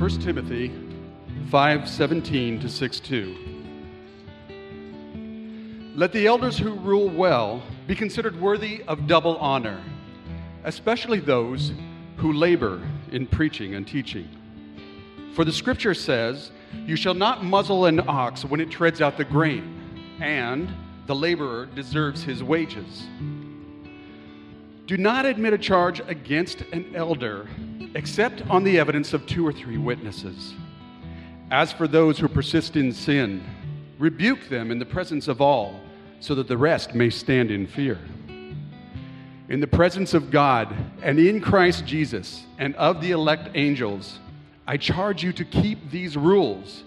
1 Timothy 5:17 to 6:2. Let the elders who rule well be considered worthy of double honor, especially those who labor in preaching and teaching. For the scripture says, You shall not muzzle an ox when it treads out the grain, and the laborer deserves his wages. Do not admit a charge against an elder except on the evidence of two or three witnesses. As for those who persist in sin, rebuke them in the presence of all, so that the rest may stand in fear. In the presence of God and in Christ Jesus and of the elect angels, I charge you to keep these rules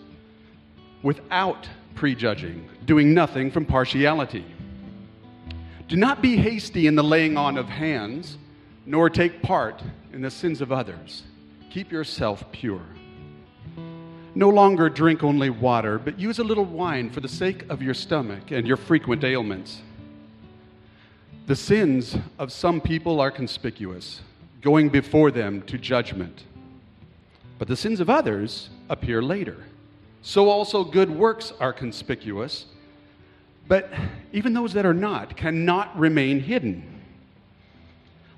without prejudging, doing nothing from partiality. Do not be hasty in the laying on of hands, nor take part in the sins of others. Keep yourself pure. No longer drink only water, but use a little wine for the sake of your stomach and your frequent ailments. The sins of some people are conspicuous, going before them to judgment. But the sins of others appear later. So also good works are conspicuous, but even those that are not cannot remain hidden.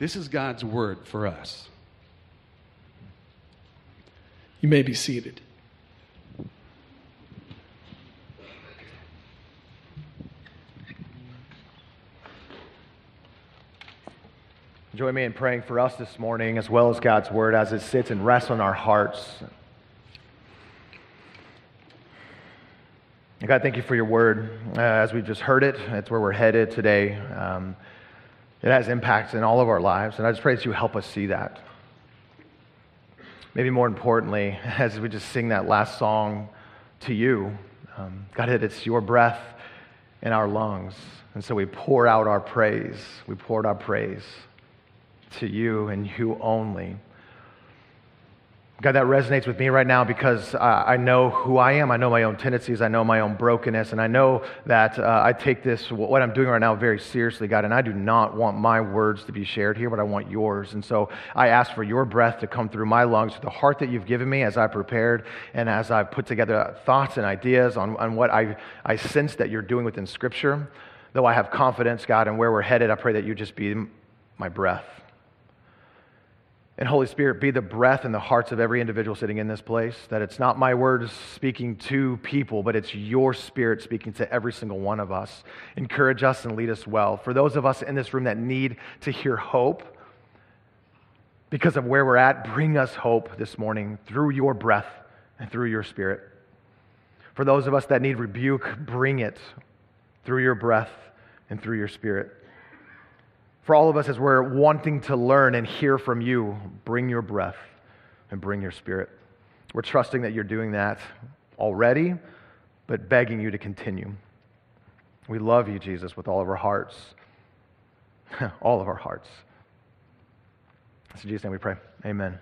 This is God's word for us. You may be seated. Join me in praying for us this morning, as well as God's word, as it sits and rests on our hearts. God, thank you for your word. Uh, as we've just heard it, it's where we're headed today. Um, it has impacts in all of our lives, and I just pray that you help us see that. Maybe more importantly, as we just sing that last song to you, um, God, it's your breath in our lungs. And so we pour out our praise. We pour out our praise to you and you only. God, that resonates with me right now because uh, I know who I am. I know my own tendencies. I know my own brokenness. And I know that uh, I take this, what I'm doing right now, very seriously, God. And I do not want my words to be shared here, but I want yours. And so I ask for your breath to come through my lungs, the heart that you've given me as I prepared and as I put together thoughts and ideas on, on what I, I sense that you're doing within Scripture. Though I have confidence, God, in where we're headed, I pray that you just be my breath and Holy Spirit, be the breath in the hearts of every individual sitting in this place. That it's not my words speaking to people, but it's your spirit speaking to every single one of us. Encourage us and lead us well. For those of us in this room that need to hear hope, because of where we're at, bring us hope this morning through your breath and through your spirit. For those of us that need rebuke, bring it through your breath and through your spirit. For all of us, as we're wanting to learn and hear from you, bring your breath and bring your spirit. We're trusting that you're doing that already, but begging you to continue. We love you, Jesus, with all of our hearts. all of our hearts. It's In Jesus' name we pray. Amen.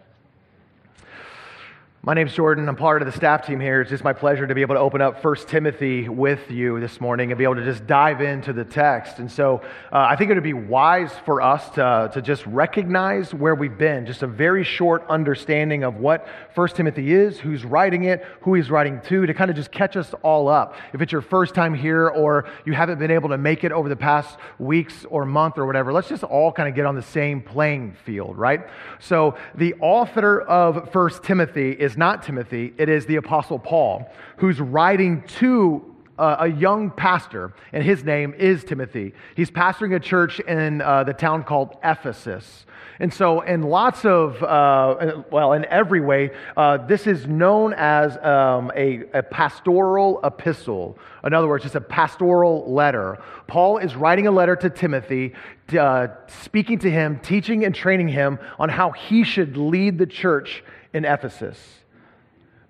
My name's Jordan. I'm part of the staff team here. It's just my pleasure to be able to open up 1 Timothy with you this morning and be able to just dive into the text. And so uh, I think it would be wise for us to, to just recognize where we've been, just a very short understanding of what 1 Timothy is, who's writing it, who he's writing to, to kind of just catch us all up. If it's your first time here or you haven't been able to make it over the past weeks or month or whatever, let's just all kind of get on the same playing field, right? So the author of 1 Timothy is is not Timothy, it is the Apostle Paul, who's writing to a young pastor, and his name is Timothy. He's pastoring a church in uh, the town called Ephesus. And so, in lots of, uh, well, in every way, uh, this is known as um, a, a, pastoral epistle. In other words, it's a pastoral letter. Paul is writing a letter to Timothy, uh, speaking to him, teaching and training him on how he should lead the church in Ephesus.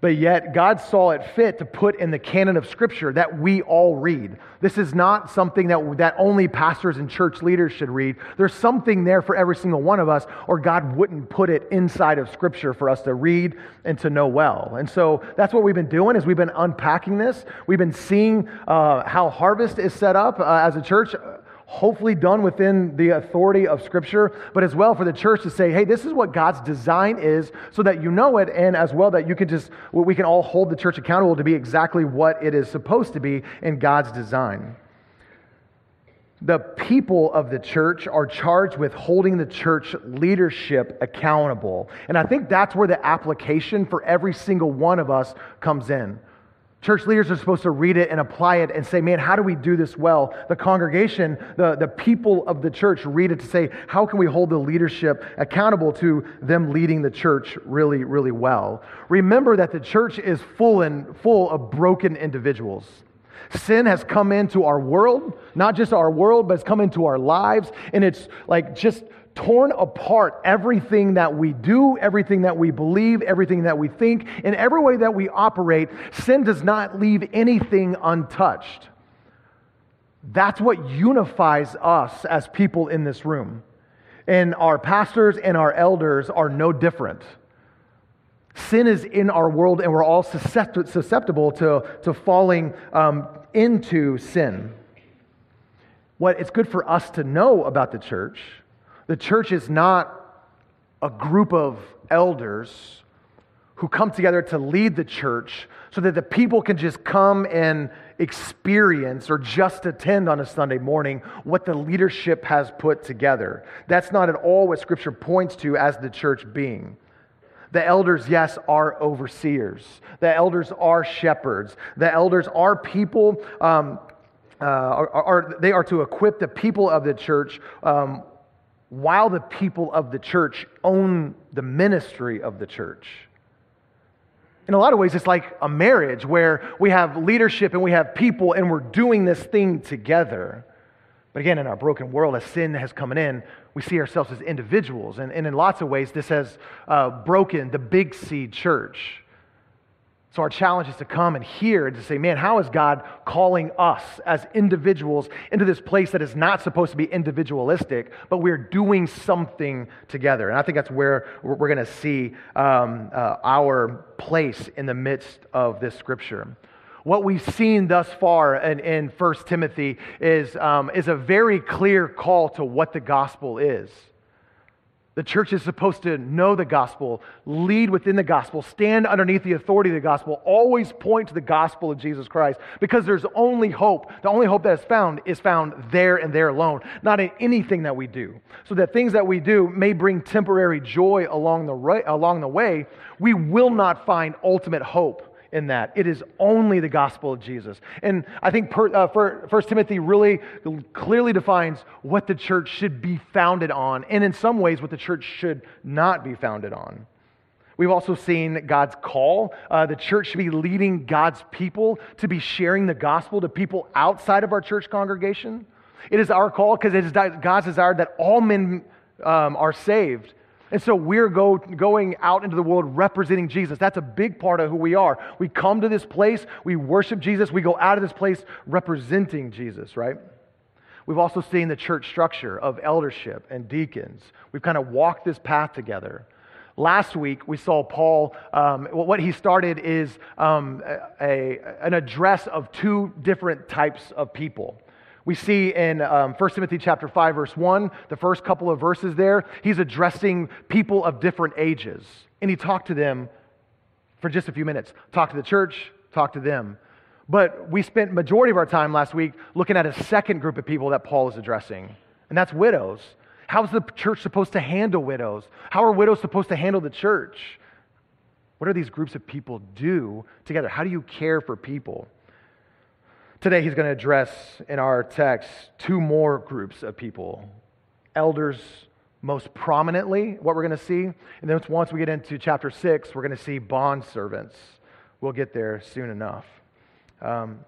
But yet, God saw it fit to put in the canon of Scripture that we all read. This is not something that, that only pastors and church leaders should read. There's something there for every single one of us, or God wouldn't put it inside of Scripture for us to read and to know well. And so that's what we've been doing is we've been unpacking this. We've been seeing uh, how Harvest is set up uh, as a church hopefully done within the authority of Scripture, but as well for the church to say, hey, this is what God's design is so that you know it, and as well that you can just, we can all hold the church accountable to be exactly what it is supposed to be in God's design. The people of the church are charged with holding the church leadership accountable. And I think that's where the application for every single one of us comes in. Church leaders are supposed to read it and apply it and say, man, how do we do this well? The congregation, the, the people of the church read it to say, how can we hold the leadership accountable to them leading the church really, really well? Remember that the church is full and full of broken individuals. Sin has come into our world, not just our world, but it's come into our lives, and it's like just torn apart everything that we do, everything that we believe, everything that we think, in every way that we operate. Sin does not leave anything untouched. That's what unifies us as people in this room. And our pastors and our elders are no different. Sin is in our world, and we're all susceptible to, to falling um, into sin. What it's good for us to know about the church the church is not a group of elders who come together to lead the church so that the people can just come and experience or just attend on a Sunday morning what the leadership has put together. That's not at all what Scripture points to as the church being. The elders, yes, are overseers. The elders are shepherds. The elders are people, um, uh, are, are, they are to equip the people of the church um, while the people of the church own the ministry of the church. In a lot of ways, it's like a marriage where we have leadership and we have people and we're doing this thing together. But again, in our broken world, as sin has come in, we see ourselves as individuals. And, and in lots of ways, this has uh, broken the big C church. So, our challenge is to come and hear and to say, man, how is God calling us as individuals into this place that is not supposed to be individualistic, but we're doing something together? And I think that's where we're going to see um, uh, our place in the midst of this scripture. What we've seen thus far in, in 1 Timothy is, um, is a very clear call to what the gospel is. The church is supposed to know the gospel, lead within the gospel, stand underneath the authority of the gospel, always point to the gospel of Jesus Christ because there's only hope. The only hope that is found is found there and there alone, not in anything that we do. So that things that we do may bring temporary joy along the, right, along the way, we will not find ultimate hope in that. It is only the gospel of Jesus. And I think uh, for, 1 Timothy really clearly defines what the church should be founded on, and in some ways, what the church should not be founded on. We've also seen God's call. Uh, the church should be leading God's people to be sharing the gospel to people outside of our church congregation. It is our call because it is God's desire that all men um, are saved. And so we're go, going out into the world representing Jesus. That's a big part of who we are. We come to this place, we worship Jesus, we go out of this place representing Jesus, right? We've also seen the church structure of eldership and deacons. We've kind of walked this path together. Last week, we saw Paul, um, what he started is um, a, an address of two different types of people. We see in um, 1 Timothy chapter 5, verse 1, the first couple of verses there, he's addressing people of different ages. And he talked to them for just a few minutes. Talk to the church, talk to them. But we spent majority of our time last week looking at a second group of people that Paul is addressing, and that's widows. How is the church supposed to handle widows? How are widows supposed to handle the church? What do these groups of people do together? How do you care for people? Today, he's going to address in our text two more groups of people elders, most prominently, what we're going to see. And then once we get into chapter six, we're going to see bond servants. We'll get there soon enough. Um,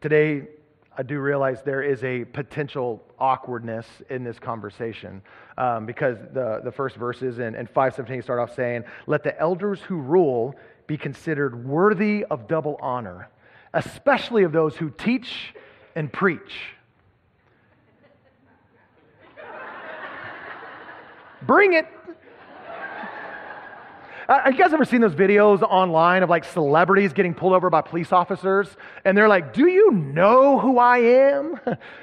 today, I do realize there is a potential awkwardness in this conversation um, because the, the first verses in, in 517 start off saying, Let the elders who rule be considered worthy of double honor, especially of those who teach and preach. Bring it. Uh, you guys ever seen those videos online of like celebrities getting pulled over by police officers? And they're like, Do you know who I am?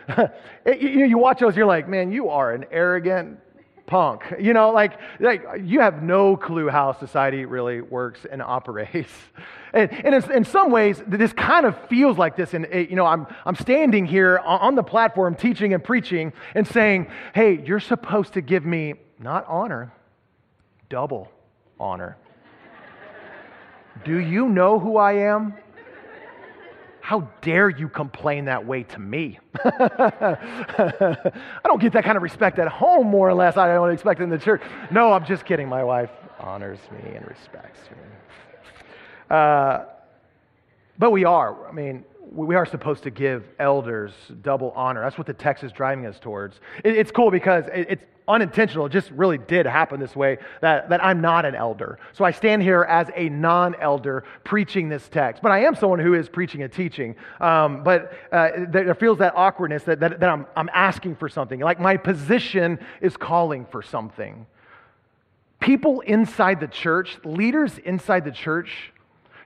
you, you watch those, you're like, Man, you are an arrogant punk. You know, like, like you have no clue how society really works and operates. And, and in some ways, this kind of feels like this. And, eh, you know, I'm, I'm standing here on the platform teaching and preaching and saying, Hey, you're supposed to give me not honor, double honor. Do you know who I am? How dare you complain that way to me? I don't get that kind of respect at home, more or less. I don't expect it in the church. No, I'm just kidding. My wife honors me and respects me. Uh, but we are. I mean, we are supposed to give elders double honor. That's what the text is driving us towards. it's cool because it's unintentional. It just really did happen this way that, that I'm not an elder. So I stand here as a non elder preaching this text. But I am someone who is preaching and teaching. Um, but uh, there feels that awkwardness that, that, that I'm, I'm asking for something. Like my position is calling for something. People inside the church, leaders inside the church,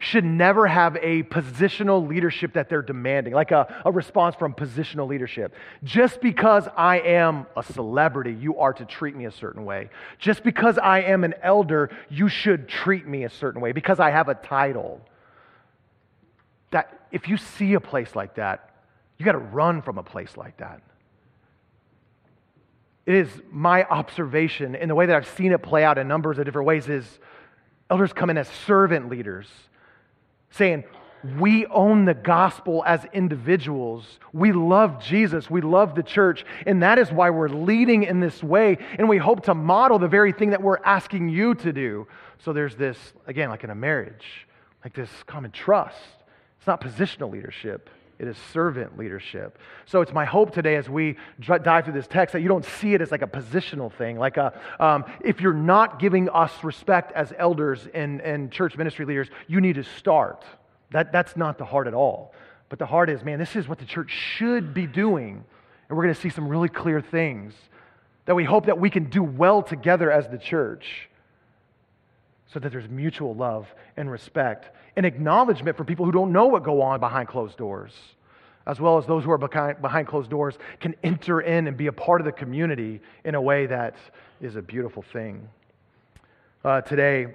should never have a positional leadership that they're demanding, like a, a response from positional leadership. Just because I am a celebrity, you are to treat me a certain way. Just because I am an elder, you should treat me a certain way because I have a title. That if you see a place like that, you got to run from a place like that. It is my observation in the way that I've seen it play out in numbers of different ways is elders come in as servant leaders saying, we own the gospel as individuals. We love Jesus. We love the church. And that is why we're leading in this way. And we hope to model the very thing that we're asking you to do. So there's this, again, like in a marriage, like this common trust. It's not positional leadership, it is servant leadership. So it's my hope today as we dive through this text that you don't see it as like a positional thing. Like a, um, if you're not giving us respect as elders and, and church ministry leaders, you need to start. That, that's not the heart at all. But the heart is, man, this is what the church should be doing. And we're going to see some really clear things that we hope that we can do well together as the church so that there's mutual love and respect and acknowledgement for people who don't know what go on behind closed doors as well as those who are behind, closed doors can enter in and be a part of the community in a way that is a beautiful thing. Uh, today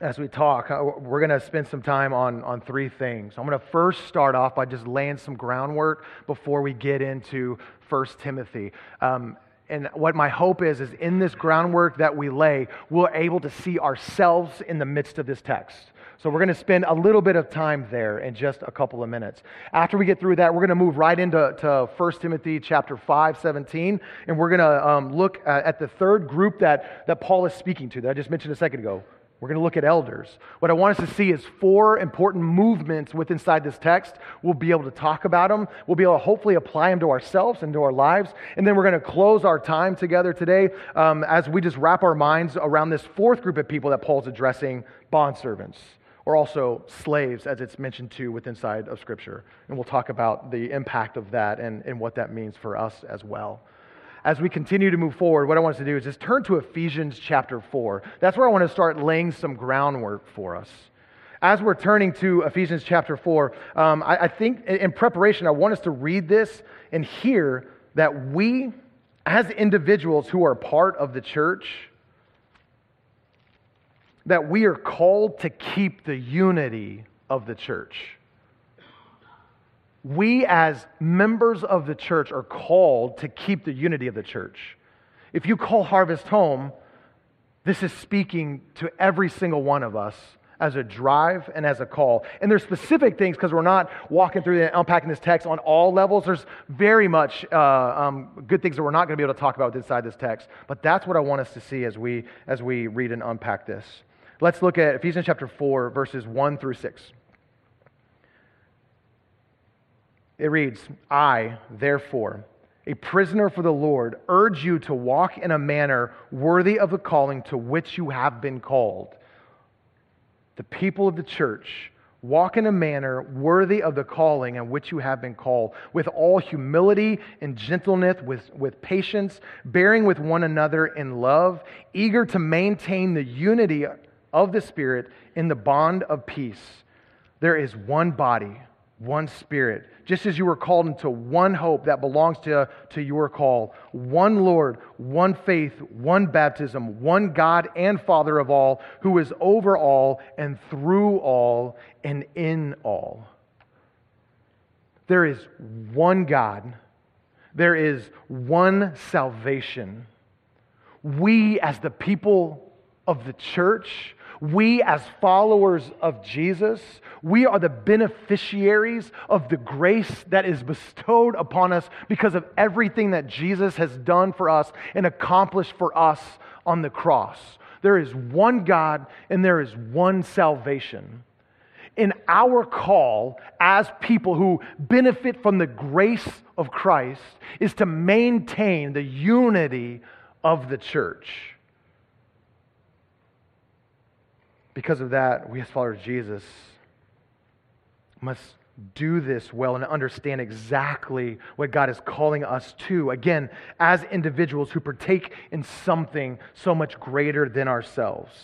as we talk uh, we're going to spend some time on, on three things. I'm going to first start off by just laying some groundwork before we get into 1 timothy. Um, and what my hope is, is in this groundwork that we lay, we're able to see ourselves in the midst of this text. So we're going to spend a little bit of time there in just a couple of minutes. After we get through that, we're going to move right into to 1 Timothy chapter 5, 17, and we're going to um, look at the third group that, that Paul is speaking to that I just mentioned a second ago. We're going to look at elders. What I want us to see is four important movements within inside this text. We'll be able to talk about them. We'll be able to hopefully apply them to ourselves and to our lives. And then we're going to close our time together today um, as we just wrap our minds around this fourth group of people that Paul's addressing bondservants or also slaves, as it's mentioned too within inside of Scripture. And we'll talk about the impact of that and, and what that means for us as well as we continue to move forward, what I want us to do is just turn to Ephesians chapter 4. That's where I want to start laying some groundwork for us. As we're turning to Ephesians chapter 4, um, I, I think in preparation, I want us to read this and hear that we, as individuals who are part of the church, that we are called to keep the unity of the church we as members of the church are called to keep the unity of the church. If you call Harvest home, this is speaking to every single one of us as a drive and as a call. And there's specific things because we're not walking through and unpacking this text on all levels. There's very much uh, um, good things that we're not going to be able to talk about inside this text. But that's what I want us to see as we as we read and unpack this. Let's look at Ephesians chapter 4, verses 1 through 6. It reads, I, therefore, a prisoner for the Lord, urge you to walk in a manner worthy of the calling to which you have been called. The people of the church walk in a manner worthy of the calling in which you have been called, with all humility and gentleness, with, with patience, bearing with one another in love, eager to maintain the unity of the Spirit in the bond of peace. There is one body one spirit, just as you were called into one hope that belongs to, to your call, one Lord, one faith, one baptism, one God and Father of all, who is over all and through all and in all. There is one God, there is one salvation. We, as the people of the church, we, as followers of Jesus, we are the beneficiaries of the grace that is bestowed upon us because of everything that Jesus has done for us and accomplished for us on the cross. There is one God and there is one salvation. In our call as people who benefit from the grace of Christ is to maintain the unity of the church. Because of that, we as followers of Jesus must do this well and understand exactly what God is calling us to. Again, as individuals who partake in something so much greater than ourselves,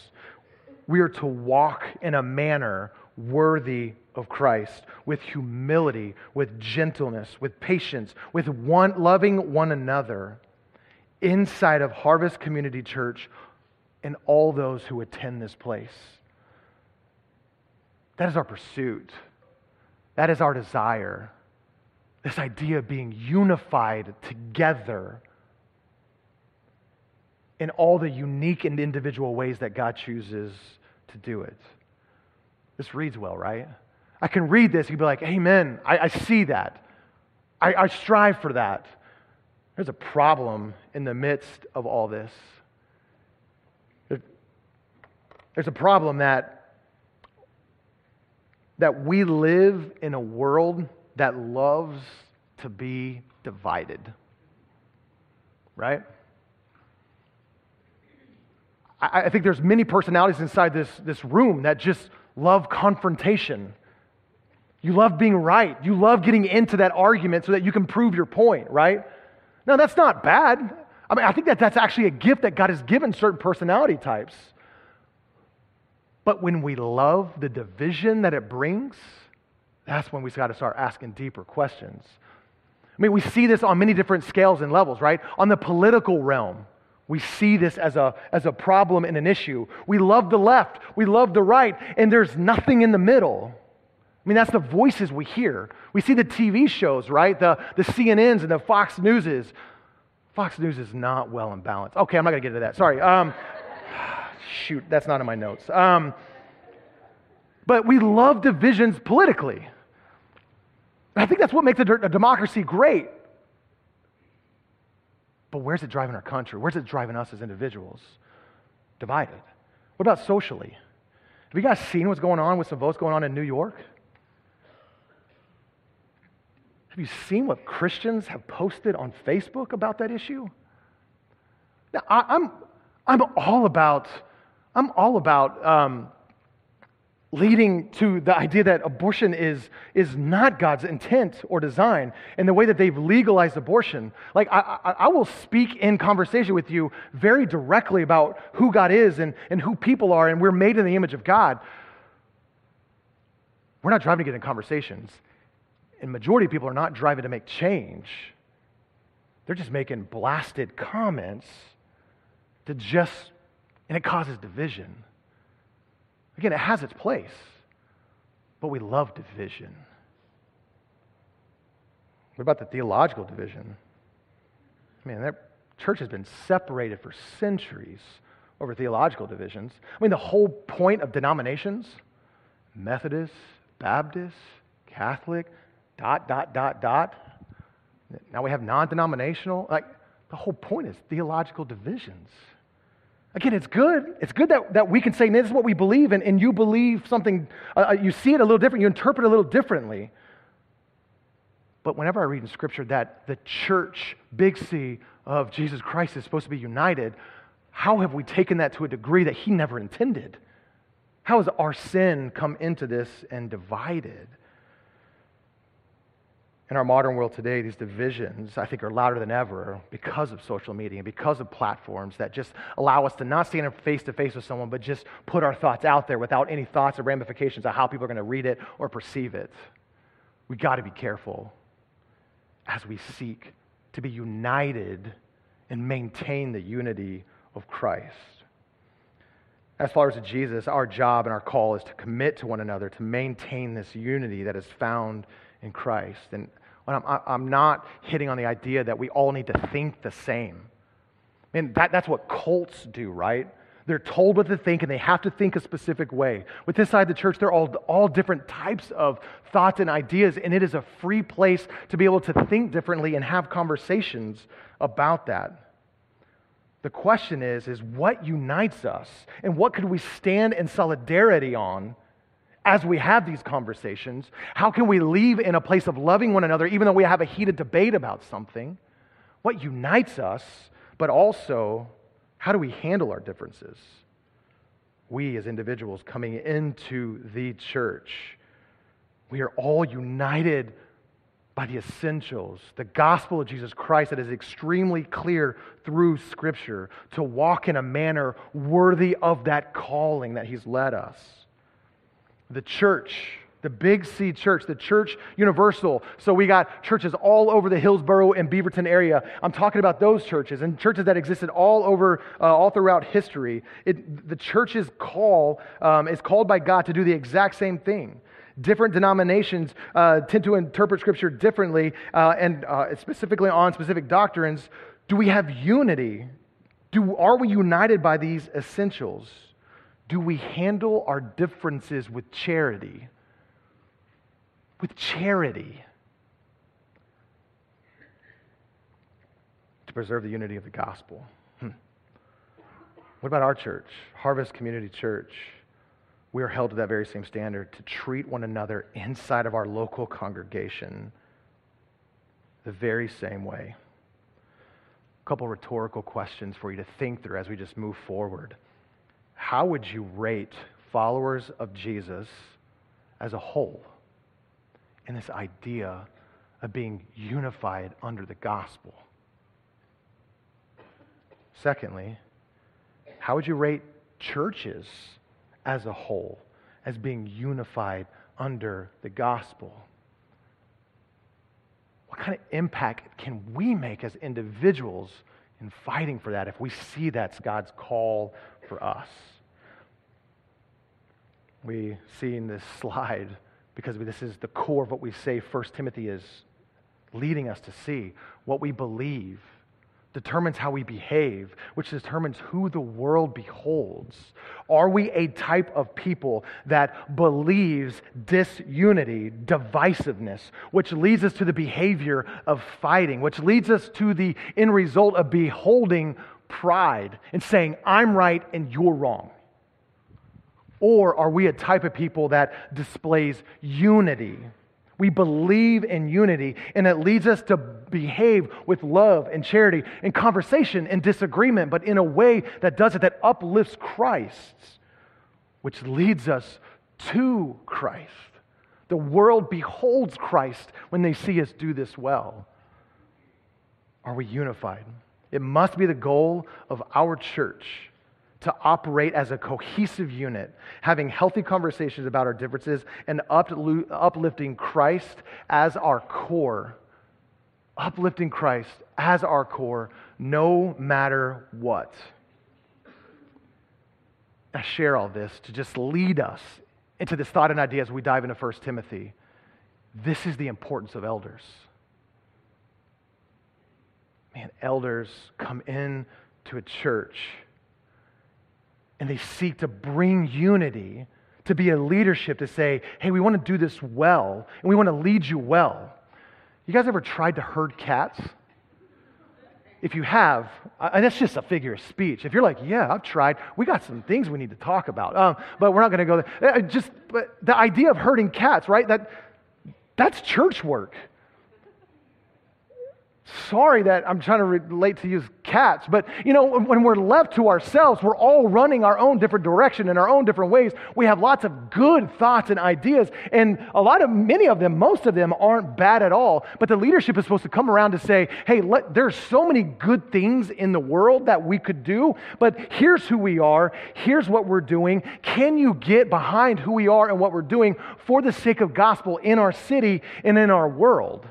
we are to walk in a manner worthy of Christ with humility, with gentleness, with patience, with one loving one another inside of Harvest Community Church and all those who attend this place. That is our pursuit. That is our desire. This idea of being unified together in all the unique and individual ways that God chooses to do it. This reads well, right? I can read this, you'd be like, Amen. I, I see that. I, I strive for that. There's a problem in the midst of all this. There's a problem that that we live in a world that loves to be divided. Right? I, I think there's many personalities inside this, this room that just love confrontation. You love being right. You love getting into that argument so that you can prove your point, right? Now, that's not bad. I mean, I think that that's actually a gift that God has given certain personality types. But when we love the division that it brings, that's when we've got to start asking deeper questions. I mean, we see this on many different scales and levels, right? On the political realm, we see this as a, as a problem and an issue. We love the left, we love the right, and there's nothing in the middle. I mean, that's the voices we hear. We see the TV shows, right? The, the CNNs and the Fox Newses. Fox News is not well and balanced. Okay, I'm not going to get into that. Sorry. Um, shoot, that's not in my notes. Um, but we love divisions politically. I think that's what makes a, a democracy great. But where's it driving our country? Where's it driving us as individuals? Divided. What about socially? Have you guys seen what's going on with some votes going on in New York? Have you seen what Christians have posted on Facebook about that issue? Now, I, I'm, I'm all about I'm all about um, leading to the idea that abortion is, is not God's intent or design and the way that they've legalized abortion. Like, I, I, I, will speak in conversation with you very directly about who God is and, and who people are, and we're made in the image of God. We're not driving to get in conversations. And majority of people are not driving to make change. They're just making blasted comments to just and it causes division. Again, it has its place, but we love division. What about the theological division? I mean, that church has been separated for centuries over theological divisions. I mean, the whole point of denominations Methodist, Baptist, Catholic, dot, dot, dot, dot. Now we have non denominational. Like, the whole point is theological divisions. Again, it's good. It's good that, that we can say, this is what we believe, and, and you believe something, uh, uh, you see it a little different, you interpret it a little differently. But whenever I read in Scripture that the church, big C, of Jesus Christ is supposed to be united, how have we taken that to a degree that He never intended? How has our sin come into this and divided? In our modern world today, these divisions, I think, are louder than ever because of social media and because of platforms that just allow us to not stand face to face with someone, but just put our thoughts out there without any thoughts or ramifications of how people are going to read it or perceive it. We got to be careful as we seek to be united and maintain the unity of Christ. As followers of Jesus, our job and our call is to commit to one another to maintain this unity that is found in Christ. And I'm, not hitting on the idea that we all need to think the same. I mean, that, that's what cults do, right? They're told what to think and they have to think a specific way. With this side of the church, they're all, all different types of thoughts and ideas, and it is a free place to be able to think differently and have conversations about that. The question is, is what unites us and what could we stand in solidarity on as we have these conversations? How can we leave in a place of loving one another even though we have a heated debate about something? What unites us, but also how do we handle our differences? We as individuals coming into the church, we are all united by the essentials, the gospel of Jesus Christ that is extremely clear through Scripture to walk in a manner worthy of that calling that He's led us. The church, the Big C church, the church universal. So we got churches all over the Hillsboro and Beaverton area. I'm talking about those churches and churches that existed all over, uh, all throughout history. It, the church's call um, is called by God to do the exact same thing. Different denominations uh, tend to interpret Scripture differently, uh, and uh, specifically on specific doctrines. Do we have unity? Do, are we united by these essentials? Do we handle our differences with charity? With charity. To preserve the unity of the gospel. Hmm. What about our church, Harvest Community Church? We are held to that very same standard to treat one another inside of our local congregation the very same way. A couple rhetorical questions for you to think through as we just move forward. How would you rate followers of Jesus as a whole in this idea of being unified under the gospel? Secondly, how would you rate churches as a whole, as being unified under the gospel. What kind of impact can we make as individuals in fighting for that if we see that's God's call for us? We see in this slide, because this is the core of what we say First Timothy is leading us to see, what we believe determines how we behave, which determines who the world beholds. Are we a type of people that believes disunity, divisiveness, which leads us to the behavior of fighting, which leads us to the end result of beholding pride and saying, I'm right and you're wrong? Or are we a type of people that displays unity? We believe in unity, and it leads us to behave with love and charity and conversation and disagreement, but in a way that does it, that uplifts Christ, which leads us to Christ. The world beholds Christ when they see us do this well. Are we unified? It must be the goal of our church to operate as a cohesive unit, having healthy conversations about our differences and uplifting Christ as our core. Uplifting Christ as our core, no matter what. I share all this to just lead us into this thought and idea as we dive into 1 Timothy. This is the importance of elders. Man, elders come in to a church and they seek to bring unity, to be a leadership, to say, hey, we want to do this well, and we want to lead you well. You guys ever tried to herd cats? If you have, and that's just a figure of speech. If you're like, yeah, I've tried, we got some things we need to talk about, um, but we're not going to go there. Uh, just but the idea of herding cats, right? That that's church work. Sorry that I'm trying to relate to use cats, but you know, when we're left to ourselves, we're all running our own different direction in our own different ways. We have lots of good thoughts and ideas, and a lot of, many of them, most of them aren't bad at all. But the leadership is supposed to come around to say, hey, let, there's so many good things in the world that we could do, but here's who we are, here's what we're doing. Can you get behind who we are and what we're doing for the sake of gospel in our city and in our world?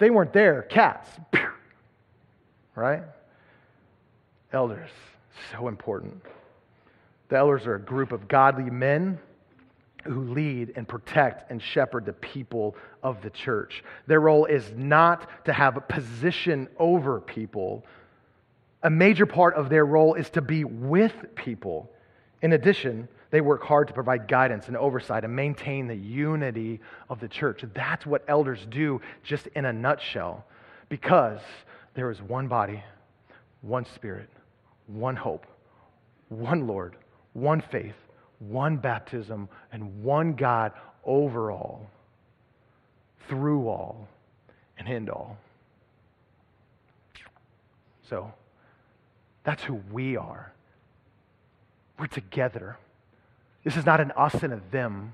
They weren't there, cats. Right? Elders, so important. The elders are a group of godly men who lead and protect and shepherd the people of the church. Their role is not to have a position over people. A major part of their role is to be with people. In addition, they work hard to provide guidance and oversight and maintain the unity of the church. That's what elders do, just in a nutshell, because there is one body, one spirit, one hope, one Lord, one faith, one baptism, and one God over all, through all, and in all. So, that's who we are. We're together. This is not an us and a them.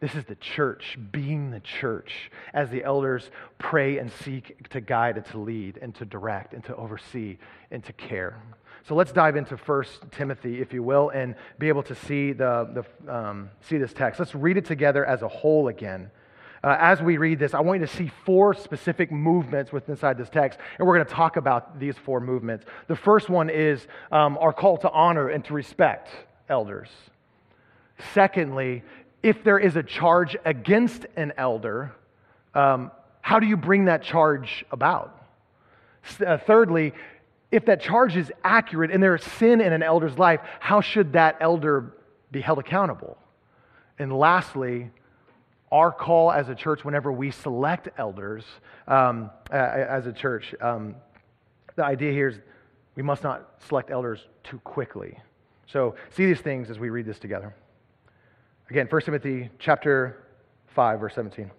This is the church being the church as the elders pray and seek to guide and to lead and to direct and to oversee and to care. So let's dive into First Timothy, if you will, and be able to see, the, the, um, see this text. Let's read it together as a whole again. Uh, as we read this, I want you to see four specific movements within inside this text, and we're going to talk about these four movements. The first one is um, our call to honor and to respect elders. Secondly, if there is a charge against an elder, um, how do you bring that charge about? Uh, thirdly, if that charge is accurate and there is sin in an elder's life, how should that elder be held accountable? And lastly, our call as a church, whenever we select elders um, as a church, um, the idea here is we must not select elders too quickly. So, see these things as we read this together. Again, 1 Timothy chapter 5, verse 17.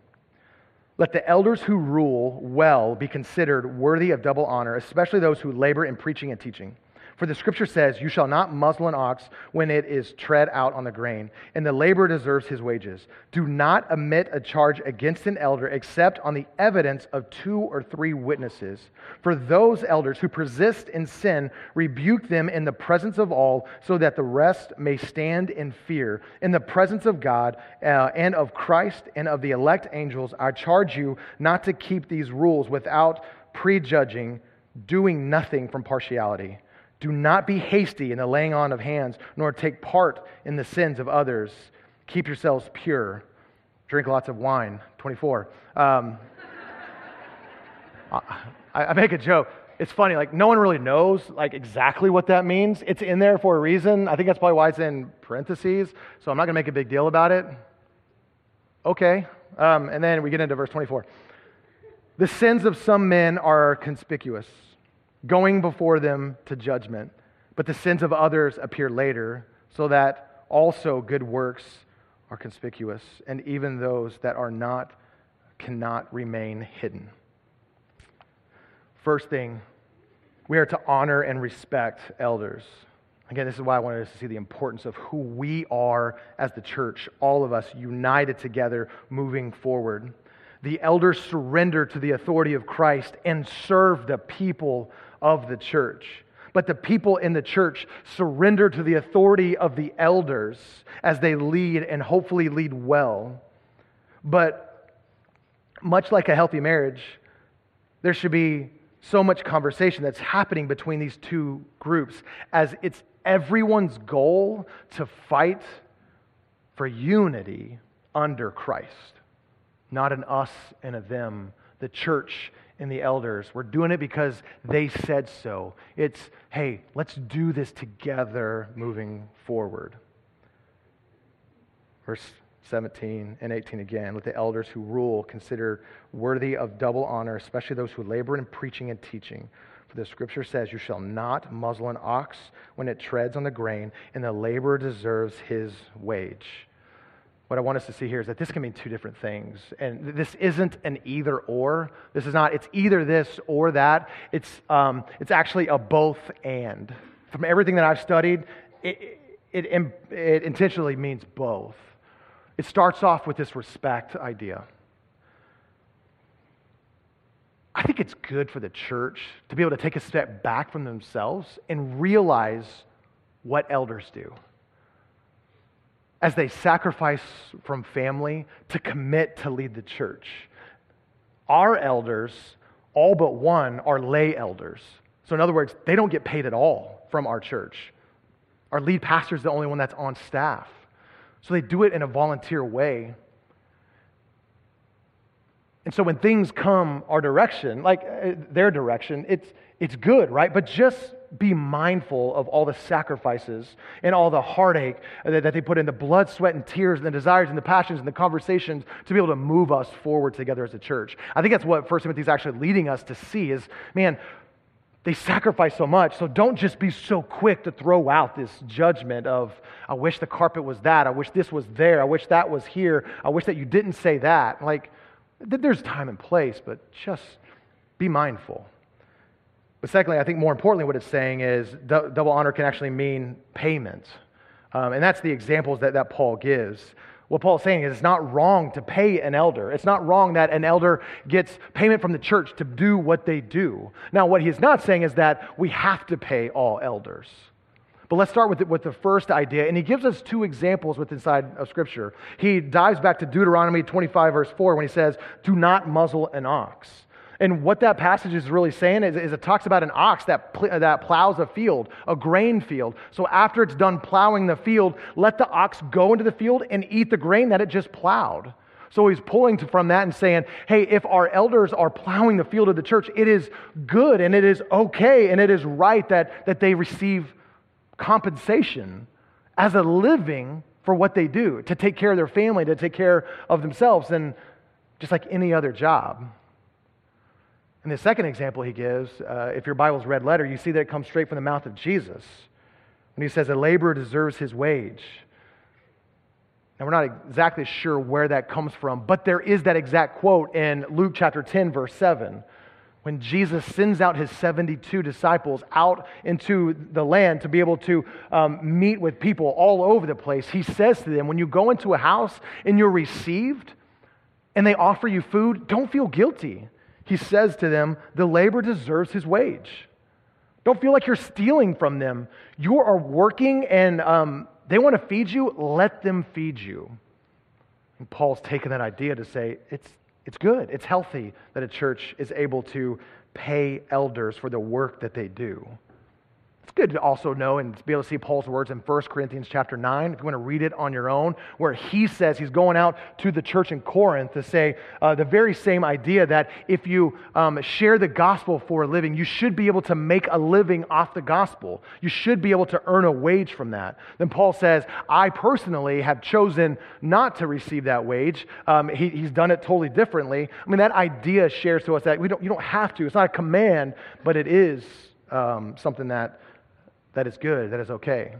Let the elders who rule well be considered worthy of double honor, especially those who labor in preaching and teaching. For the scripture says, You shall not muzzle an ox when it is tread out on the grain, and the laborer deserves his wages. Do not omit a charge against an elder except on the evidence of two or three witnesses. For those elders who persist in sin, rebuke them in the presence of all, so that the rest may stand in fear. In the presence of God uh, and of Christ and of the elect angels, I charge you not to keep these rules without prejudging, doing nothing from partiality. Do not be hasty in the laying on of hands, nor take part in the sins of others. Keep yourselves pure. Drink lots of wine. 24. Um, I, I make a joke. It's funny, like no one really knows like exactly what that means. It's in there for a reason. I think that's probably why it's in parentheses. So I'm not going to make a big deal about it. Okay. Um, and then we get into verse 24. The sins of some men are conspicuous going before them to judgment, but the sins of others appear later, so that also good works are conspicuous, and even those that are not cannot remain hidden. First thing, we are to honor and respect elders. Again, this is why I wanted us to see the importance of who we are as the church, all of us united together moving forward. The elders surrender to the authority of Christ and serve the people of the church. But the people in the church surrender to the authority of the elders as they lead and hopefully lead well. But much like a healthy marriage, there should be so much conversation that's happening between these two groups as it's everyone's goal to fight for unity under Christ, not an us and a them, the church and the elders. We're doing it because they said so. It's, hey, let's do this together moving forward. Verse 17 and 18 again. Let the elders who rule consider worthy of double honor, especially those who labor in preaching and teaching. For the scripture says, You shall not muzzle an ox when it treads on the grain, and the laborer deserves his wage. What I want us to see here is that this can mean two different things. And this isn't an either or. This is not, it's either this or that. It's, um, it's actually a both and. From everything that I've studied, it, it, it, it intentionally means both. It starts off with this respect idea. I think it's good for the church to be able to take a step back from themselves and realize what elders do as they sacrifice from family to commit to lead the church. Our elders, all but one, are lay elders. So, in other words, they don't get paid at all from our church. Our lead pastor is the only one that's on staff. So, they do it in a volunteer way. And so, when things come our direction, like uh, their direction, it's, it's good, right? But just be mindful of all the sacrifices and all the heartache that, that they put in the blood, sweat, and tears, and the desires and the passions and the conversations to be able to move us forward together as a church. I think that's what First Timothy is actually leading us to see is, man, they sacrifice so much. So don't just be so quick to throw out this judgment of, I wish the carpet was that. I wish this was there. I wish that was here. I wish that you didn't say that. Like, there's time and place, but just be mindful. But secondly, I think more importantly, what it's saying is double honor can actually mean payment. Um, and that's the examples that, that Paul gives. What Paul's saying is it's not wrong to pay an elder. It's not wrong that an elder gets payment from the church to do what they do. Now, what he's not saying is that we have to pay all elders. But let's start with the, with the first idea, and he gives us two examples with inside of Scripture. He dives back to Deuteronomy 25, verse 4, when he says, Do not muzzle an ox. And what that passage is really saying is, is it talks about an ox that, pl- that plows a field, a grain field. So after it's done plowing the field, let the ox go into the field and eat the grain that it just plowed. So he's pulling from that and saying, hey, if our elders are plowing the field of the church, it is good and it is okay and it is right that, that they receive compensation as a living for what they do, to take care of their family, to take care of themselves, and just like any other job. And the second example he gives, uh, if your Bible's red letter, you see that it comes straight from the mouth of Jesus when he says, A laborer deserves his wage. Now, we're not exactly sure where that comes from, but there is that exact quote in Luke chapter 10, verse 7, when Jesus sends out his 72 disciples out into the land to be able to um, meet with people all over the place. He says to them, When you go into a house and you're received and they offer you food, don't feel guilty he says to them, The labor deserves his wage. Don't feel like you're stealing from them. You are working and um, they want to feed you, let them feed you. And Paul's taken that idea to say it's, it's good, it's healthy that a church is able to pay elders for the work that they do. It's good to also know and be able to see Paul's words in 1 Corinthians chapter 9, if you want to read it on your own, where he says he's going out to the church in Corinth to say uh, the very same idea that if you um, share the gospel for a living, you should be able to make a living off the gospel. You should be able to earn a wage from that. Then Paul says, I personally have chosen not to receive that wage. Um, he, he's done it totally differently. I mean, that idea shares to us that we don't, you don't have to. It's not a command, but it is um, something that that is good, that is okay.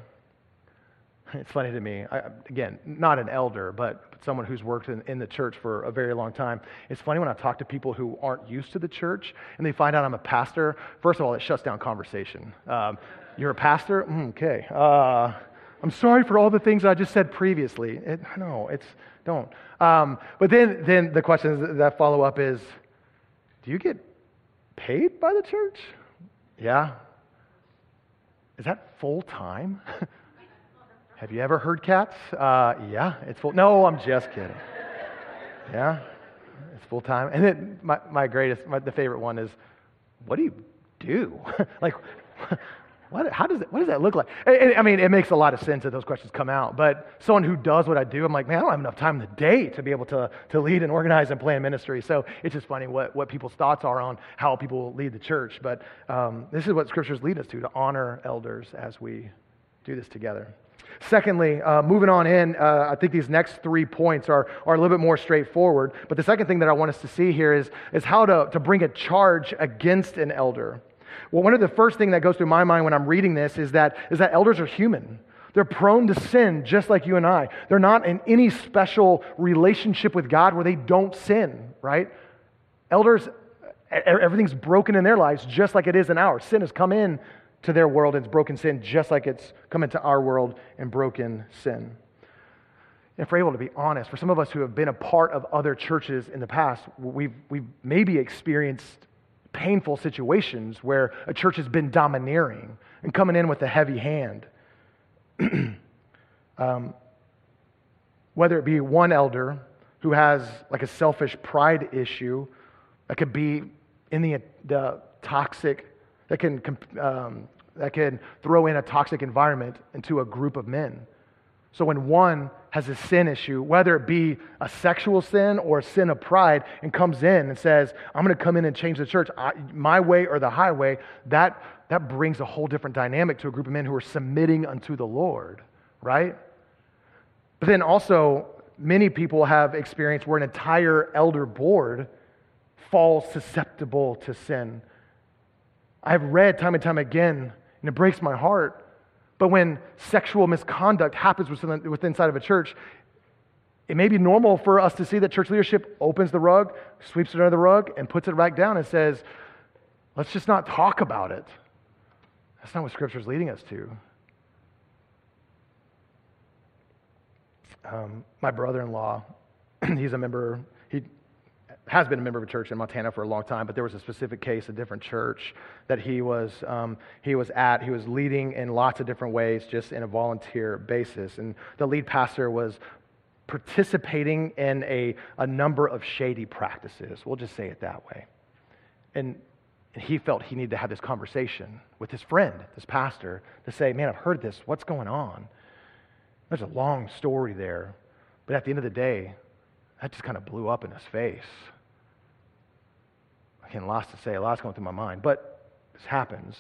It's funny to me, I, again, not an elder, but someone who's worked in, in, the church for a very long time. It's funny when I talk to people who aren't used to the church and they find out I'm a pastor. First of all, it shuts down conversation. Um, you're a pastor? Mm, okay. Uh, I'm sorry for all the things I just said previously. It, no, it's don't. Um, but then, then the question that follow up is, do you get paid by the church? Yeah. Is that full time? Have you ever heard cats? Uh, yeah, it's full. No, I'm just kidding. Yeah, it's full time. And then my, my greatest, my, the favorite one is, what do you do? like, what, how does it, what does that look like? I mean, it makes a lot of sense that those questions come out. But someone who does what I do, I'm like, man, I don't have enough time in the day to be able to, to lead and organize and plan ministry. So it's just funny what, what people's thoughts are on how people lead the church. But um, this is what scriptures lead us to, to honor elders as we do this together. Secondly, uh, moving on in, uh, I think these next three points are, are a little bit more straightforward. But the second thing that I want us to see here is, is how to, to bring a charge against an elder. Well, one of the first things that goes through my mind when I'm reading this is that, is that elders are human. They're prone to sin just like you and I. They're not in any special relationship with God where they don't sin, right? Elders, everything's broken in their lives just like it is in ours. Sin has come in to their world and it's broken sin just like it's come into our world and broken sin. If we're able to be honest, for some of us who have been a part of other churches in the past, we've, we've maybe experienced painful situations where a church has been domineering and coming in with a heavy hand. um, whether it be one elder who has like a selfish pride issue that could be in the, the toxic, that can, um, that can throw in a toxic environment into a group of men. So when one has a sin issue, whether it be a sexual sin or a sin of pride, and comes in and says, I'm going to come in and change the church, I, my way or the highway, that, that brings a whole different dynamic to a group of men who are submitting unto the Lord, right? But then also, many people have experienced where an entire elder board falls susceptible to sin. I've read time and time again, and it breaks my heart but when sexual misconduct happens within, inside of a church, it may be normal for us to see that church leadership opens the rug, sweeps it under the rug, and puts it back down and says, let's just not talk about it. That's not what Scripture is leading us to. Um, my brother in law, he's a member, he has been a member of a church in Montana for a long time, but there was a specific case, a different church that he was, um, he was at. He was leading in lots of different ways, just in a volunteer basis. And the lead pastor was participating in a, a number of shady practices. We'll just say it that way. And, and he felt he needed to have this conversation with his friend, this pastor, to say, Man, I've heard this. What's going on? There's a long story there. But at the end of the day, that just kind of blew up in his face. Again, lots to say, a lot's going through my mind, but this happens.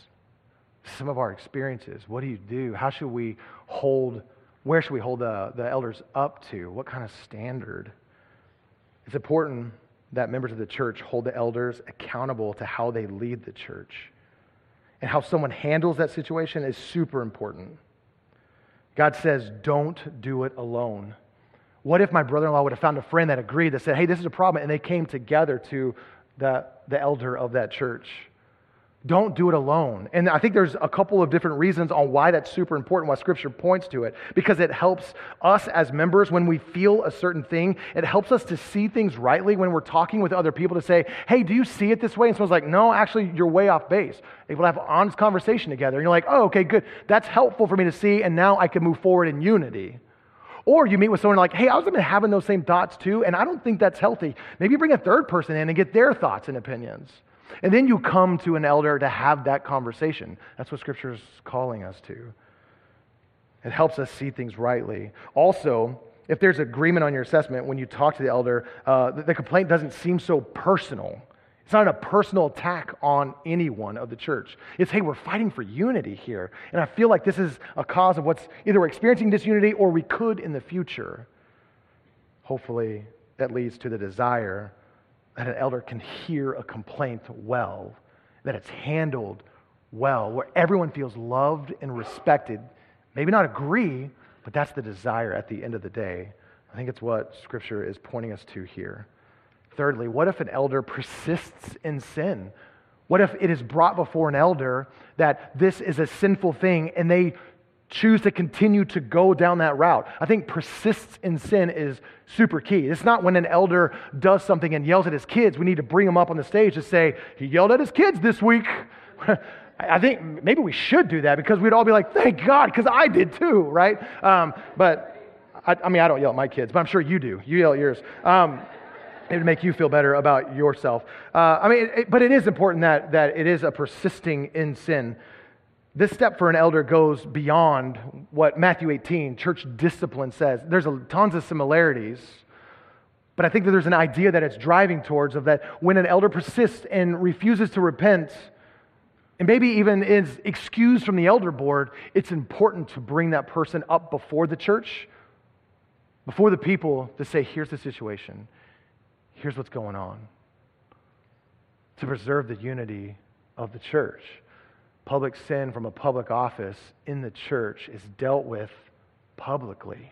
Some of our experiences. What do you do? How should we hold, where should we hold the, the elders up to? What kind of standard? It's important that members of the church hold the elders accountable to how they lead the church. And how someone handles that situation is super important. God says, don't do it alone. What if my brother in law would have found a friend that agreed, that said, hey, this is a problem, and they came together to the, the elder of that church? Don't do it alone. And I think there's a couple of different reasons on why that's super important, why Scripture points to it. Because it helps us as members when we feel a certain thing. It helps us to see things rightly when we're talking with other people to say, hey, do you see it this way? And someone's like, no, actually, you're way off base. We'll have an honest conversation together. And you're like, oh, okay, good. That's helpful for me to see, and now I can move forward in unity. Or you meet with someone like, hey, I was been having those same thoughts too, and I don't think that's healthy. Maybe bring a third person in and get their thoughts and opinions. And then you come to an elder to have that conversation. That's what Scripture is calling us to. It helps us see things rightly. Also, if there's agreement on your assessment when you talk to the elder, uh, the complaint doesn't seem so personal. It's not a personal attack on anyone of the church. It's, hey, we're fighting for unity here. And I feel like this is a cause of what's either we're experiencing disunity or we could in the future. Hopefully, that leads to the desire that an elder can hear a complaint well, that it's handled well, where everyone feels loved and respected. Maybe not agree, but that's the desire at the end of the day. I think it's what Scripture is pointing us to here. Thirdly, what if an elder persists in sin? What if it is brought before an elder that this is a sinful thing and they choose to continue to go down that route? I think persists in sin is super key. It's not when an elder does something and yells at his kids, we need to bring him up on the stage to say, he yelled at his kids this week. I think maybe we should do that because we'd all be like, thank God, because I did too, right? Um, but I, I, mean, I don't yell at my kids, but I'm sure you do. You yell at yours. Um, it would make you feel better about yourself. Uh, I mean, it, but it is important that, that it is a persisting in sin. This step for an elder goes beyond what Matthew 18, church discipline, says. There's a, tons of similarities, but I think that there's an idea that it's driving towards of that when an elder persists and refuses to repent, and maybe even is excused from the elder board, it's important to bring that person up before the church, before the people, to say, here's the situation here's what's going on to preserve the unity of the church. public sin from a public office in the church is dealt with publicly.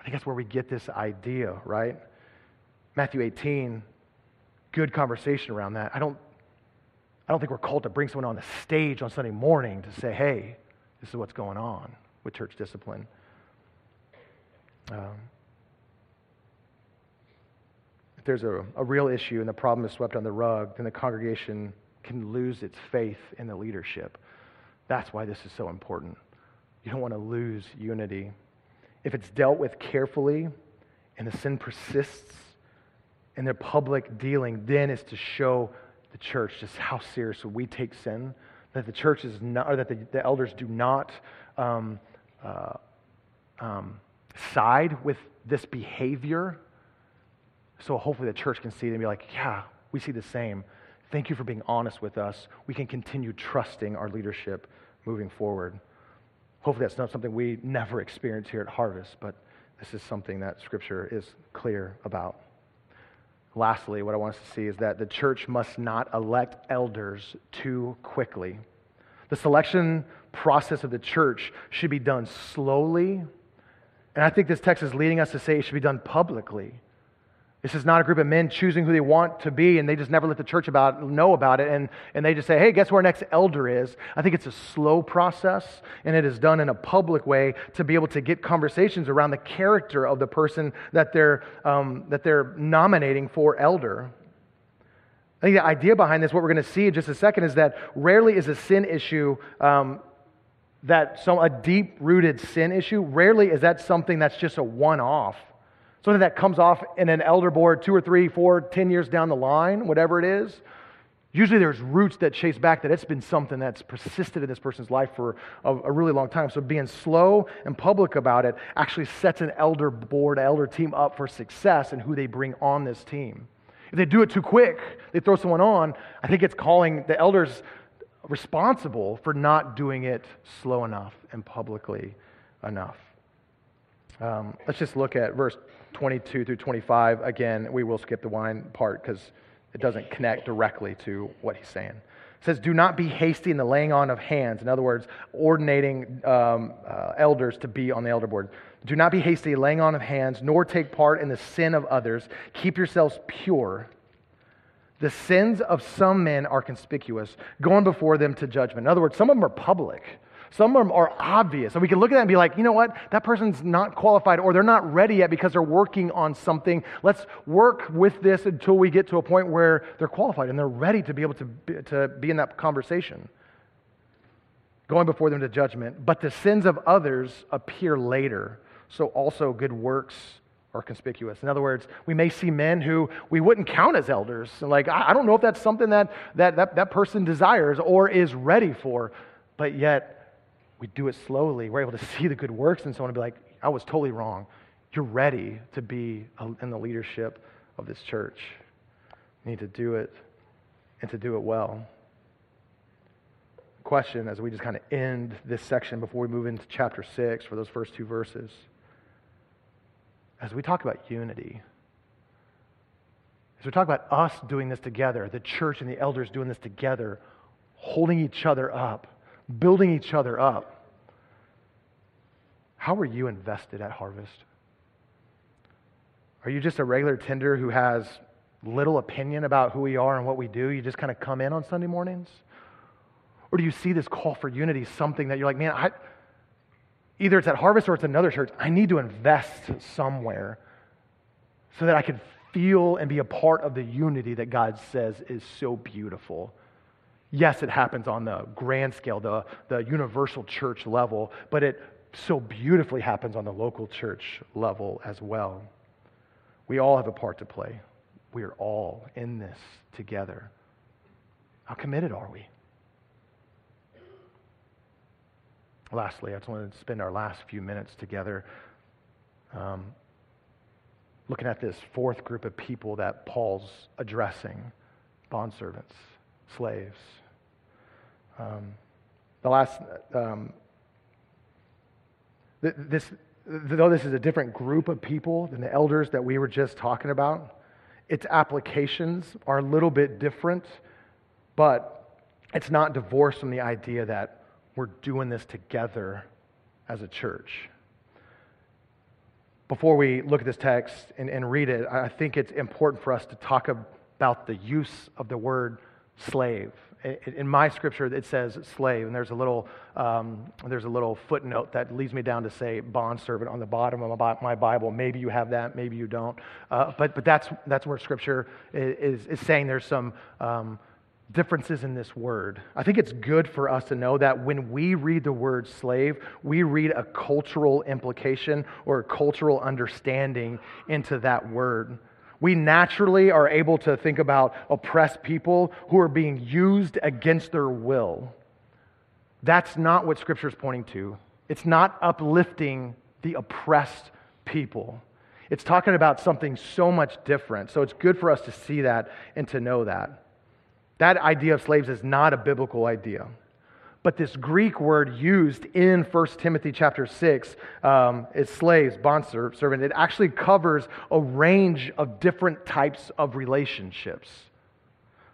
I think that's where we get this idea, right? Matthew 18, good conversation around that. I don't, I don't think we're called to bring someone on the stage on Sunday morning to say, hey, this is what's going on with church discipline. Um, there's a, a real issue and the problem is swept on the rug, then the congregation can lose its faith in the leadership. That's why this is so important. You don't want to lose unity. If it's dealt with carefully and the sin persists in their public dealing, then is to show the church just how seriously we take sin, that the church is not, or that the, the elders do not um, uh, um, side with this behavior. So hopefully the church can see it and be like, yeah, we see the same. Thank you for being honest with us. We can continue trusting our leadership moving forward. Hopefully, that's not something we never experience here at Harvest, but this is something that Scripture is clear about. Lastly, what I want us to see is that the church must not elect elders too quickly. The selection process of the church should be done slowly, and I think this text is leading us to say it should be done publicly. This is not a group of men choosing who they want to be, and they just never let the church about, know about it, and, and they just say, hey, guess who our next elder is? I think it's a slow process, and it is done in a public way to be able to get conversations around the character of the person that they're, um, that they're nominating for elder. I think the idea behind this, what we're going to see in just a second, is that rarely is a sin issue um, that some a deep rooted sin issue. Rarely is that something that's just a one off something that comes off in an elder board two or three, four, ten years down the line, whatever it is. Usually there's roots that chase back that it's been something that's persisted in this person's life for a, a, really long time. So being slow and public about it actually sets an elder board, elder team up for success and who they bring on this team. If they do it too quick, they throw someone on, I think it's calling the elders responsible for not doing it slow enough and publicly enough. Um, let's just look at verse 22 through 25. Again, we will skip the wine part because it doesn't connect directly to what he's saying. It says, Do not be hasty in the laying on of hands. In other words, ordinating um, uh, elders to be on the elder board. Do not be hasty in laying on of hands, nor take part in the sin of others. Keep yourselves pure. The sins of some men are conspicuous, going before them to judgment. In other words, some of them are public. Some of them are obvious. And we can look at that and be like, you know what? That person's not qualified or they're not ready yet because they're working on something. Let's work with this until we get to a point where they're qualified and they're ready to be able to be, to be in that conversation. Going before them to judgment. But the sins of others appear later. So also good works are conspicuous. In other words, we may see men who we wouldn't count as elders. And like, I don't know if that's something that that, that, that person desires or is ready for, but yet we do it slowly. We're able to see the good works and so on and be like, I was totally wrong. You're ready to be in the leadership of this church. You need to do it and to do it well. Question as we just kind of end this section before we move into chapter 6 for those first two verses. As we talk about unity, as we talk about us doing this together, the church and the elders doing this together, holding each other up building each other up. How are you invested at Harvest? Are you just a regular tender who has little opinion about who we are and what we do? You just kind of come in on Sunday mornings? Or do you see this call for unity something that you're like, man, I, either it's at Harvest or it's another church, I need to invest somewhere so that I can feel and be a part of the unity that God says is so beautiful Yes, it happens on the grand scale, the, the universal church level, but it so beautifully happens on the local church level as well. We all have a part to play. We are all in this together. How committed are we? Lastly, I just want to spend our last few minutes together um, looking at this fourth group of people that Paul's addressing bondservants slaves. Um, the last, um, this, though this is a different group of people than the elders that we were just talking about, its applications are a little bit different, but it's not divorced from the idea that we're doing this together as a church. Before we look at this text and, and read it, I think it's important for us to talk about the use of the word slave. In my scripture, it says slave, and there's a little um, there's a little footnote that leads me down to say bondservant on the bottom of my Bible. Maybe you have that, maybe you don't. Uh, but but that's that's where scripture is is saying there's some um, differences in this word. I think it's good for us to know that when we read the word slave, we read a cultural implication or a cultural understanding into that word. We naturally are able to think about oppressed people who are being used against their will. That's not what Scripture is pointing to. It's not uplifting the oppressed people. It's talking about something so much different. So it's good for us to see that and to know that. That idea of slaves is not a biblical idea. But this Greek word used in 1 Timothy chapter 6 um, is slaves, bondservant. It actually covers a range of different types of relationships.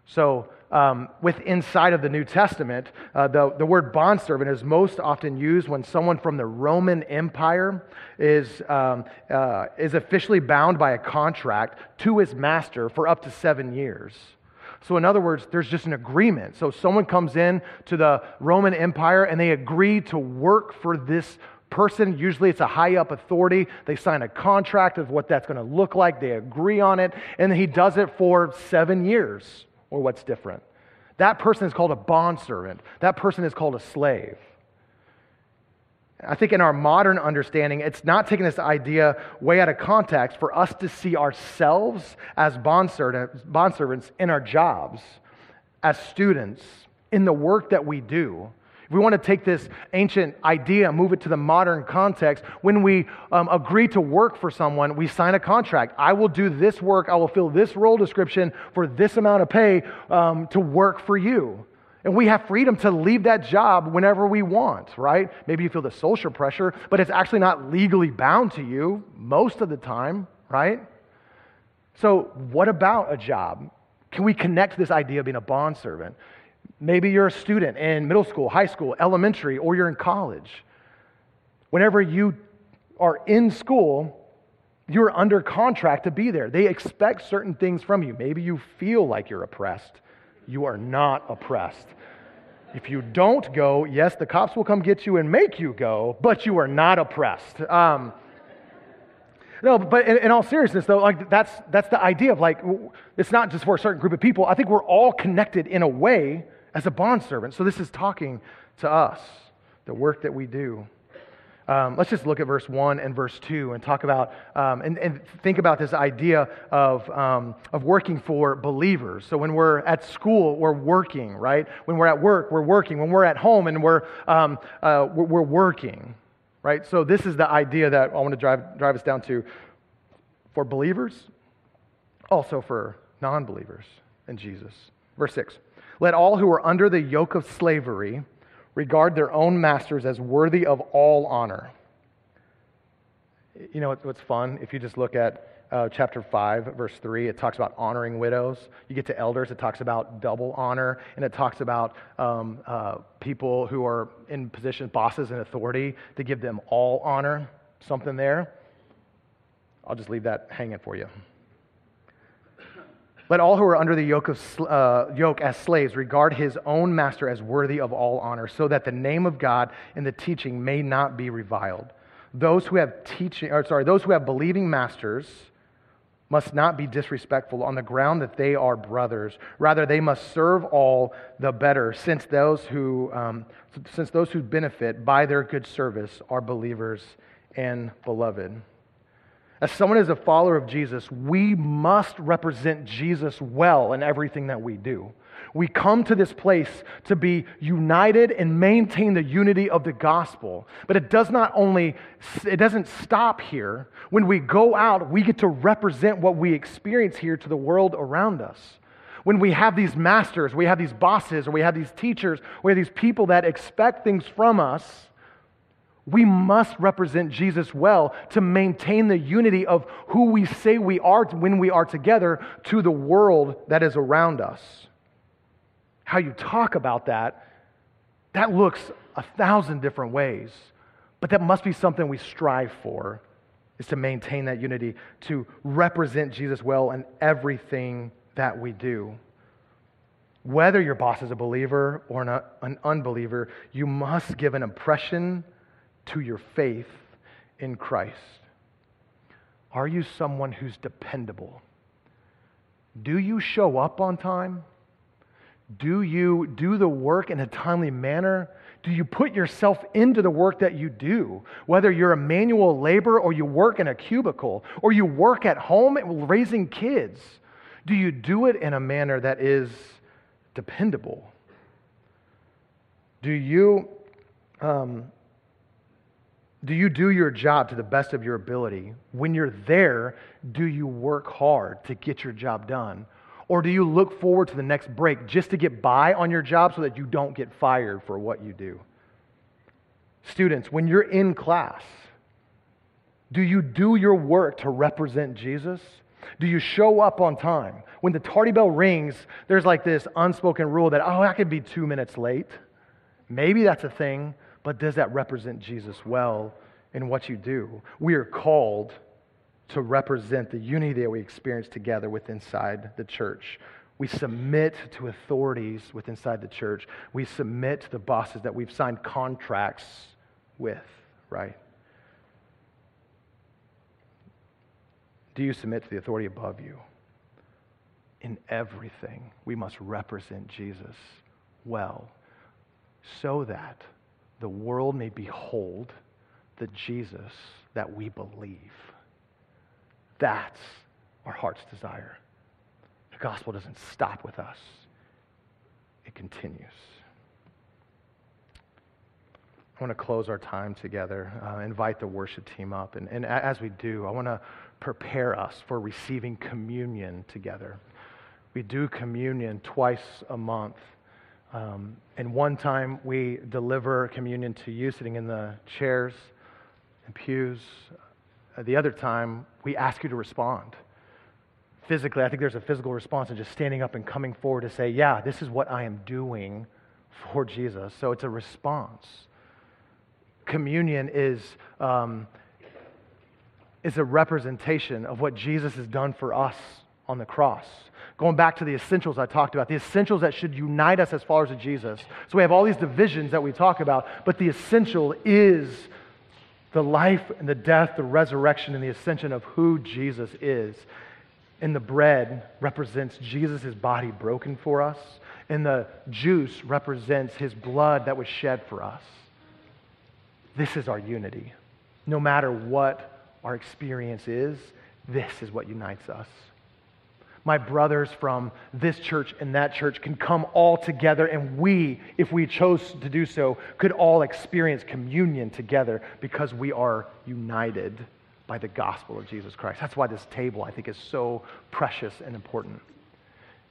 So, um, with inside of the New Testament, uh, the, the word bondservant is most often used when someone from the Roman Empire is, um, uh, is officially bound by a contract to his master for up to seven years. So, in other words, there's just an agreement. So, someone comes in to the Roman Empire and they agree to work for this person. Usually, it's a high up authority. They sign a contract of what that's going to look like, they agree on it, and he does it for seven years, or what's different. That person is called a bondservant, that person is called a slave. I think in our modern understanding, it's not taking this idea way out of context for us to see ourselves as bondservants in our jobs, as students, in the work that we do. If we want to take this ancient idea and move it to the modern context, when we um, agree to work for someone, we sign a contract. I will do this work, I will fill this role description for this amount of pay um, to work for you. And we have freedom to leave that job whenever we want, right? Maybe you feel the social pressure, but it's actually not legally bound to you most of the time, right? So, what about a job? Can we connect this idea of being a bondservant? Maybe you're a student in middle school, high school, elementary, or you're in college. Whenever you are in school, you're under contract to be there. They expect certain things from you. Maybe you feel like you're oppressed you are not oppressed. If you don't go, yes, the cops will come get you and make you go, but you are not oppressed. Um, no, but in, in, all seriousness, though, like that's that's the idea of like it's not just for a certain group of people. I think we're all connected in a way as a bondservant. So this is talking to us, the work that we do. Um, let's just look at verse 1 and verse 2 and talk about um, and, and, think about this idea of, um, of working for believers. So, when we're at school, we're working, right? When we're at work, we're working. When we're at home and we're, um, uh, we're, we're working, right? So, this is the idea that I want to drive, drive us down to for believers, also for non believers in Jesus. Verse 6 Let all who are under the yoke of slavery regard their own masters as worthy of all honor. You know what's fun? If you just look at uh, chapter 5, verse 3, it talks about honoring widows. You get to elders, it talks about double honor, and it talks about um, uh, people who are in position, bosses and authority, to give them all honor. Something there. I'll just leave that hanging for you. Let all who are under the yoke, of, uh, yoke as slaves regard his own master as worthy of all honor, so that the name of God in the teaching may not be reviled. Those who have teaching, or sorry, those who have believing masters must not be disrespectful on the ground that they are brothers. Rather, they must serve all the better, since those who, um, since those who benefit by their good service are believers and beloved. As someone is a follower of Jesus, we must represent Jesus well in everything that we do. We come to this place to be united and maintain the unity of the gospel. But it does not only, it doesn't stop here. When we go out, we get to represent what we experience here to the world around us. When we have these masters, we have these bosses, or we have these teachers, we have these people that expect things from us we must represent Jesus well to maintain the unity of who we say we are when we are together to the world that is around us. how you talk about that, that looks a thousand different ways. But that must be something we strive for, is to maintain that unity, to represent Jesus well in everything that we do. Whether your boss is a believer or an, an unbeliever, you must give an impression to your faith in Christ. Are you someone who's dependable? Do you show up on time? Do you do the work in a timely manner? Do you put yourself into the work that you do? Whether you're a manual laborer or you work in a cubicle or you work at home raising kids, do you do it in a manner that is dependable? Do you, um, do you do your job to the best of your ability? When you're there, do you work hard to get your job done? Or do you look forward to the next break just to get by on your job so that you don't get fired for what you do? Students, when you're in class, do you do your work to represent Jesus? Do you show up on time? When the tardy bell rings, there's like this unspoken rule that, oh, I could be two minutes late. Maybe that's a thing, but does that represent Jesus well in what you do? We are called to represent the unity that we experience together with inside the church. We submit to authorities with inside the church. We submit to the bosses that we've signed contracts with, right? Do you submit to the authority above you? In everything, we must represent Jesus well so that the world may behold the Jesus that we believe. That's our heart's desire. The gospel doesn't stop with us, it continues. I want to close our time together, uh, invite the worship team up. And, and as we do, I want to prepare us for receiving communion together. We do communion twice a month. Um, and one time we deliver communion to you sitting in the chairs and pews. Uh, the other time, we ask you to respond. Physically, I think there's a physical response in just standing up and coming forward to say, Yeah, this is what I am doing for Jesus. So it's a response. Communion is, um, is a representation of what Jesus has done for us on the cross. Going back to the essentials I talked about, the essentials that should unite us as followers of Jesus. So we have all these divisions that we talk about, but the essential is the life and the death, the resurrection, and the ascension of who Jesus is. And the bread represents Jesus' body broken for us, and the juice represents his blood that was shed for us. This is our unity. No matter what our experience is, this is what unites us my brothers from this church and that church can come all together, and we, if we chose to do so, could all experience communion together because we are united by the gospel of Jesus Christ. That's why this table, I think, is so precious and important.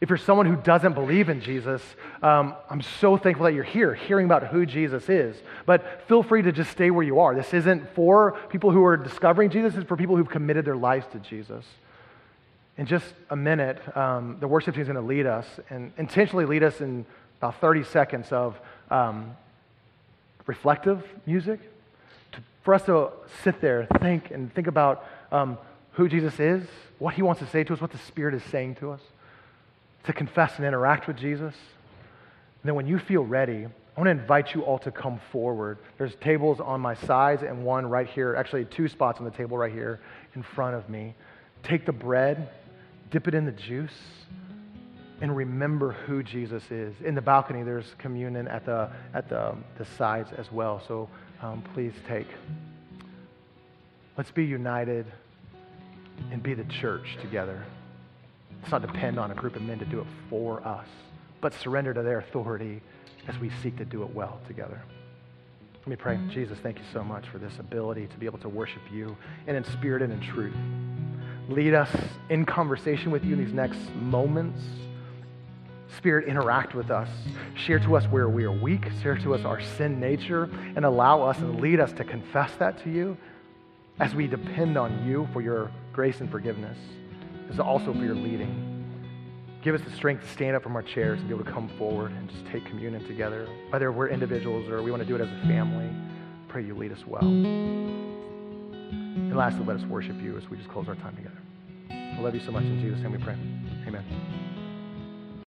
If you're someone who doesn't believe in Jesus, um, I'm so thankful that you're here hearing about who Jesus is. But feel free to just stay where you are. This isn't for people who are discovering Jesus, it's for people who've committed their lives to Jesus in just a minute, um, the worship team is going to lead us and intentionally lead us in about 30 seconds of um, reflective music to, for us to sit there, think, and think about um, who Jesus is, what he wants to say to us, what the Spirit is saying to us, to confess and interact with Jesus. And then when you feel ready, I want to invite you all to come forward. There's tables on my sides and one right here, actually, two spots on the table right here in front of me. Take the bread dip it in the juice, and remember who Jesus is. In the balcony, there's communion at the, at the, the sides as well. So um, please take. Let's be united and be the church together. Let's not depend on a group of men to do it for us, but surrender to their authority as we seek to do it well together. Let me pray. Jesus, thank you so much for this ability to be able to worship you and in spirit and in truth lead us in conversation with you in these next moments. Spirit, interact with us. Share to us where we are weak. Share to us our sin nature and allow us and lead us to confess that to you as we depend on you for your grace and forgiveness, as also for your leading. Give us the strength to stand up from our chairs and be able to come forward and just take communion together. Whether we're individuals or we want to do it as a family, pray you lead us well. And lastly, let us worship you as we just close our time together. I love you so much. In Jesus' name we pray. Amen.